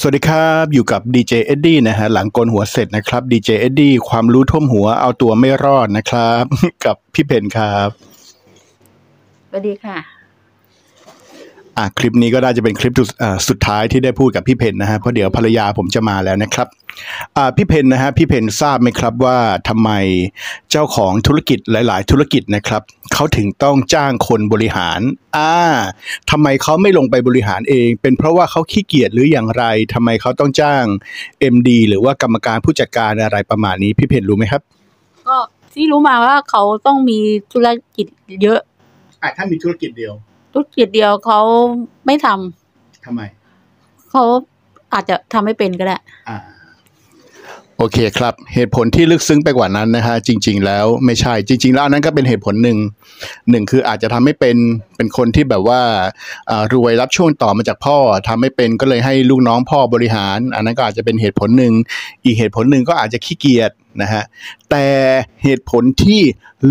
สวัสดีครับ อยู่กับดีเจเอ็ดดี้นะฮะหลังโกนหัวเสร็จนะครับดีเจเอ็ดดี้ความรู้ท่วมหัวเอาตัวไม่รอดนะครับ กับพี่เพนครับ สวัสดีค่ะ อะคลิปนี้ก็น่าจะเป็นคลิปสุดอ่าสุดท้ายที่ได้พูดกับพี่เพนนะฮะเพราะเดี๋ยวภรรยาผมจะมาแล้วนะครับอ่าพี่เพนนะฮะพี่เพนทราบไหมครับว่าทำไมเจ้าของธุรกิจหลาย ๆ ธุรกิจนะครับเขาถึงต้องจ้างคนบริหารอ่าทำไมเขาไม่ลงไปบริหารเอง เป็นเพราะว่าเขาขี้เกียจหรืออย่างไรทำไมเขาต้องจ้าง MD หรือว่ากรรมการผู้จัดการอะไรประมาณนี้พี่เพนรู้ไหมครับ ก็ที่รู้มาว่าเขาต้องมีธุรกิจเยอะอ่าถ้ามีธุรกิจเดียว ธุรกิจเดียวเขาไม่ทำทำไม เขาอาจจะทำไม่เป็นก็ได้ อ่า โอเคครับ เหตุผลที่ลึกซึ้งไปกว่านั้นนะฮะจริง ๆ แล้วไม่ใช่จริง ๆ แล้วอันนั้นก็เป็นเหตุผลหนึ่งหนึ่งคืออาจจะทำให้เป็นเป็นคนที่แบบว่าอ่ารวยรับช่วงต่อมาจากพ่อทำไม่เป็นก็เลยให้ลูกน้องพ่อบริหาร อันนั้นก็อาจจะเป็นเหตุผลหนึ่งอีกเหตุผลหนึ่งก็อาจจะขี้เกียจนะฮะแต่เหตุผลที่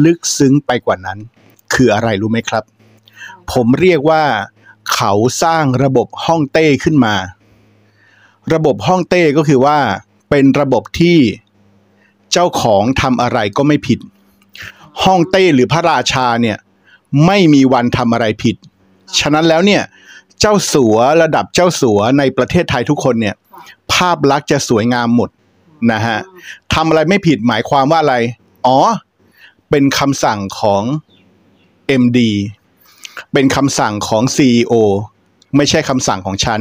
ลึกซึ้งไปกว่านั้น คืออะไรรู้ไหมครับ ผมเรียกว่า เขาสร้างระบบห้องเต้ขึ้นมา ระบบห้องเต้ก็คือว่า เป็นระบบที่เจ้าของทำอะไรก็ไม่ผิด ห้องเต้หรือพระราชาเนี่ยไม่มีวันทำอะไรผิด ฉะนั้นแล้วเนี่ยเจ้าสัวระดับเจ้าสัวในประเทศไทยทุกคนเนี่ยภาพลักษณ์จะสวยงามหมดนะฮะทำอะไรไม่ผิดหมายความว่าอะไร อ๋อ เป็นคำสั่งของ MD เป็นคำสั่งของ CEO ไม่ใช่คำสั่งของฉัน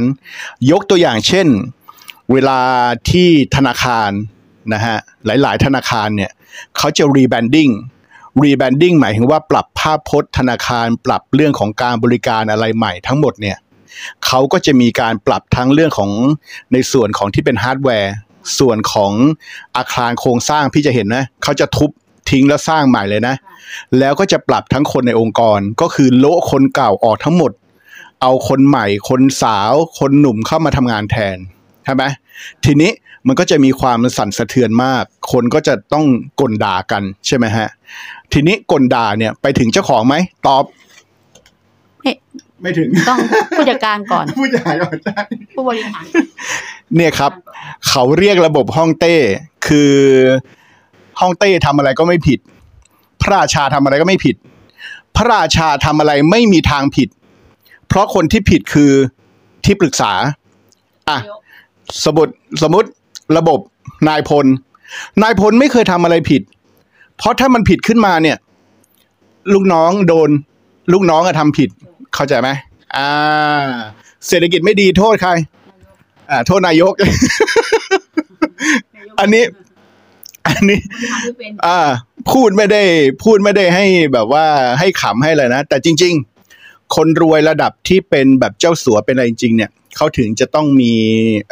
ยกตัวอย่างเช่น เวลาที่ธนาคารนะฮะหลายๆ ธนาคารเนี่ยเขาจะ rebranding rebranding หมายถึงว่าปรับภาพพจน์ธนาคารปรับเรื่องของการบริการอะไรใหม่ทั้งหมดเนี่ยเขาก็จะมีการปรับทั้งเรื่องของในส่วนของที่เป็นฮาร์ดแวร์ ส่วนของอาคารโครงสร้างพี่จะเห็นนะเขาจะทุบ ทิ้งแล้วสร้างใหม่เลยนะ แล้วก็จะปรับทั้งคนในองค์กรก็คือโละคนเก่าออกทั้งหมด เอาคนใหม่ คนสาว คนหนุ่มเข้ามาทำงานแทนใช่ไหมทีนี้มันก็จะมีความสั่นสะเทือนมาก คนก็จะต้องกลด่ากันใช่ไหมฮะ ทีนี้กลด่าเนี่ยไปถึงเจ้าของไหมตอบไม่ไม่ถึงต้องผู้จัดการก่อน ผู้จัดการก่อนใช่ผู้บริหารเนี่ยครับ เขาเรียกระบบห้องเต้ คือ ห้องเต้ทำอะไรก็ไม่ผิด พระราชาทำอะไรก็ไม่ผิด พระราชาทำอะไรไม่มีทางผิด เพราะคนที่ผิดคือที่ปรึกษาอะสมมติสมมติระบบนายพล นายพลไม่เคยทำอะไรผิด เพราะถ้ามันผิดขึ้นมาเนี่ย ลูกน้องโดน ลูกน้องอะทำผิด เข้าใจไหมอ่า เศรษฐกิจไม่ดีโทษใคร อ่า โทษนายก อันนี้ อันนี้อ่า พูดไม่ได้พูดไม่ได้ให้แบบว่าให้ขำให้เลยนะ แต่จริง ๆ คนรวยระดับที่เป็นแบบเจ้าสัวเป็นอะไรจริง ๆ เนี่ยเขาถึงจะต้องมี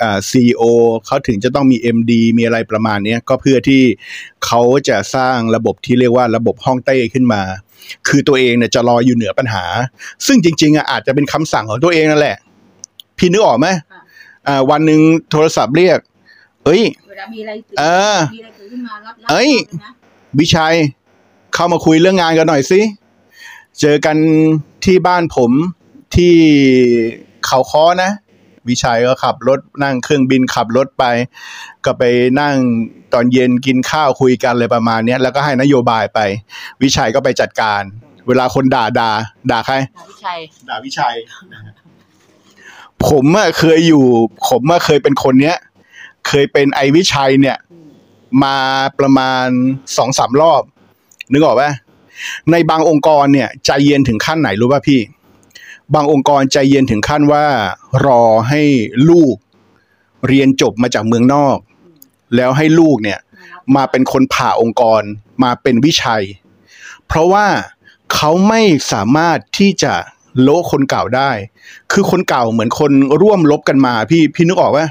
อ่าซีโอเขาถึงจะต้องมี MD มีอะไรประมาณเนี้ยก็เพื่อที่เขาจะสร้างระบบที่เรียกว่าระบบห้องเต้ขึ้นมา คือตัวเองเนี่ยจะลอยอยู่เหนือปัญหา ซึ่งจริง ๆอะอาจจะเป็นคำสั่งของตัวเองนั่นแหละ พี่นึกออกไหมค่ะอ่าวันหนึ่งโทรศัพท์เรียก เอ้ย เวลามีอะไรเออ มีอะไรเกิดขึ้นมารับรับเอ้ย นะ วิชัย เข้ามาคุยเรื่องงานกันหน่อยสิ เจอกันที่บ้านผมที่เขาค้อนะ วิชัยก็ขับรถนั่งเครื่องบินขับรถไป ก็ไปนั่งตอนเย็นกินข้าวคุยกันเลยประมาณเนี้ยแล้วก็ให้นโยบายไป วิชัยก็ไปจัดการ เวลาคนด่าด่าด่าใครดาวิชัยด่าวิชัย ผมอะเคยอยู่ ผมอะเคยเป็นคนเนี้ย เคยเป็นไอวิชัยเนี่ย มาประมาณสองสามรอบ นึกออกปะในบางองค์กรเนี่ย ใจเย็นถึงขั้นไหนรู้ป่ะพี่ บางองค์กรใจเย็นถึงขั้นว่า รอให้ลูกเรียนจบมาจากเมืองนอก แล้วให้ลูกเนี่ย มาเป็นคนผ่าองค์กรมาเป็นวิชัย เพราะว่าเขาไม่สามารถที่จะโละคนเก่าได้ คือคนเก่าเหมือนคนร่วมลบกันมา พี่พี่นึกออกปะ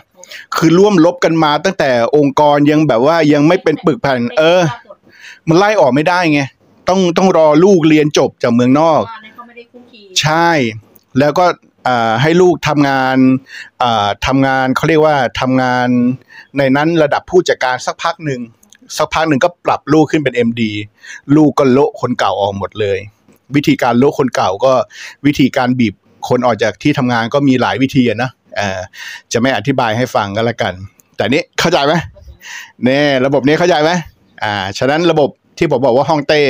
คือร่วมลบกันมาตั้งแต่องค์กรยังแบบว่ายังไม่เป็นปึกแผ่น เออ มันไล่ออกไม่ได้ไงต้องต้องรอลูกเรียนจบจากเมืองนอกว่านั้นเขาไม่ได้คุกคีใช่ แล้วก็อ่าให้ลูกทำงานอ่าทำงานเขาเรียกว่าทำงานในนั้นระดับผู้จัดการสักพักหนึ่งสักพักหนึ่งก็ปรับลูกขึ้นเป็น MD ลูกก็โละคนเก่าออกหมดเลย วิธีการโละคนเก่าก็วิธีการบีบคนออกจากที่ทำงานก็มีหลายวิธีอะนะเอ่อจะไม่อธิบายให้ฟังก็แล้วกัน แต่นี้เข้าใจไหมเนี่ยระบบนี้เข้าใจไหมอ่าฉะนั้นระบบที่ผมบอกว่าห้องเต้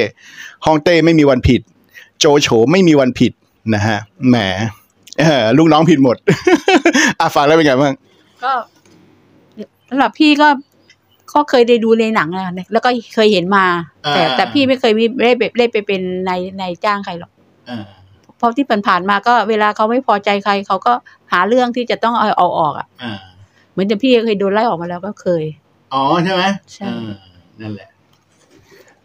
ห้องเต้ไม่มีวันผิด โจโฉไม่มีวันผิดนะฮะแหมเออลูกน้องผิดหมดอะฟังแล้วเป็นไงบ้างก็สำหรับพี่ก็ก็เคยได้ดูในหนังอะแล้วก็เคยเห็นมา แต่อ่าแต่พี่ไม่เคยมีได้ไปได้ไปเป็นในในจ้างใครหรอกอ่า เพราะที่ผ่านๆมาก็เวลาเขาไม่พอใจใคร เขาก็หาเรื่องที่จะต้องเอาเอาออกอะอ่าเหมือนแต่พี่เคยโดนไล่ออกมาแล้วก็เคย อ๋อใช่ไหมใช่อ่านั่นแหละ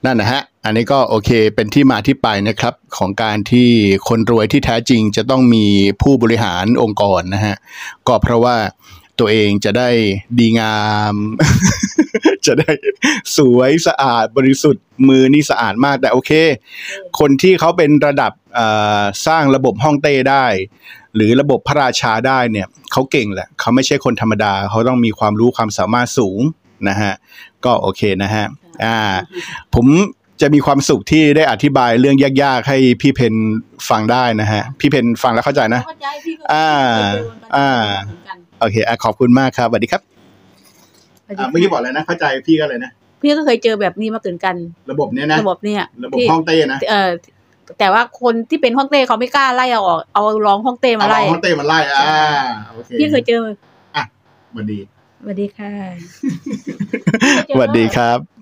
นั่นนะฮะ อันนี้ก็โอเคเป็นที่มาที่ไปนะครับ ของการที่คนรวยที่แท้จริงจะต้องมีผู้บริหารองค์กรนะฮะ ก็เพราะว่า ตัวเองจะได้ดีงาม จะได้สวยสะอาดบริสุทธิ์มือนี่สะอาดมากแต่โอเค คนที่เขาเป็นระดับเอ่อสร้างระบบห้องเต้ได้ หรือระบบพระราชาได้เนี่ยเขาเก่งแหละเขาไม่ใช่คนธรรมดา เขาต้องมีความรู้ความสามารถสูงนะฮะก็โอเคนะฮะอ่าผมจะมีความสุขที่ได้อธิบายเรื่องยากๆ ให้พี่เพนฟังได้นะฮะ พี่เพนฟังแล้วเข้าใจนะเข้าใจพี่ก็อ่าเคยเจเหมือนกันอ่าเหมือนกัน โอเคอะขอบคุณมากครับสวัสดีครับสวัสดีอ่าค่ะเมื่อกี้บอกเลยนะ เข้าใจพี่ก็เลยนะ พี่ก็เคยเจอแบบนี้มาเกินกัน ระบบเนี้ยนะ ระบบเนี่ยระบบที่ห้องเต้นะเออแต่ว่าคนที่เป็นห้องเต้เขาไม่กล้าไล่เอาออก เอารองห้องเต้มาเอาไล่ห้องเต้มาไล่อ่าโอเคพี่เคยเจอสวัสดีสวัสดีค่ะสวัสดีครับ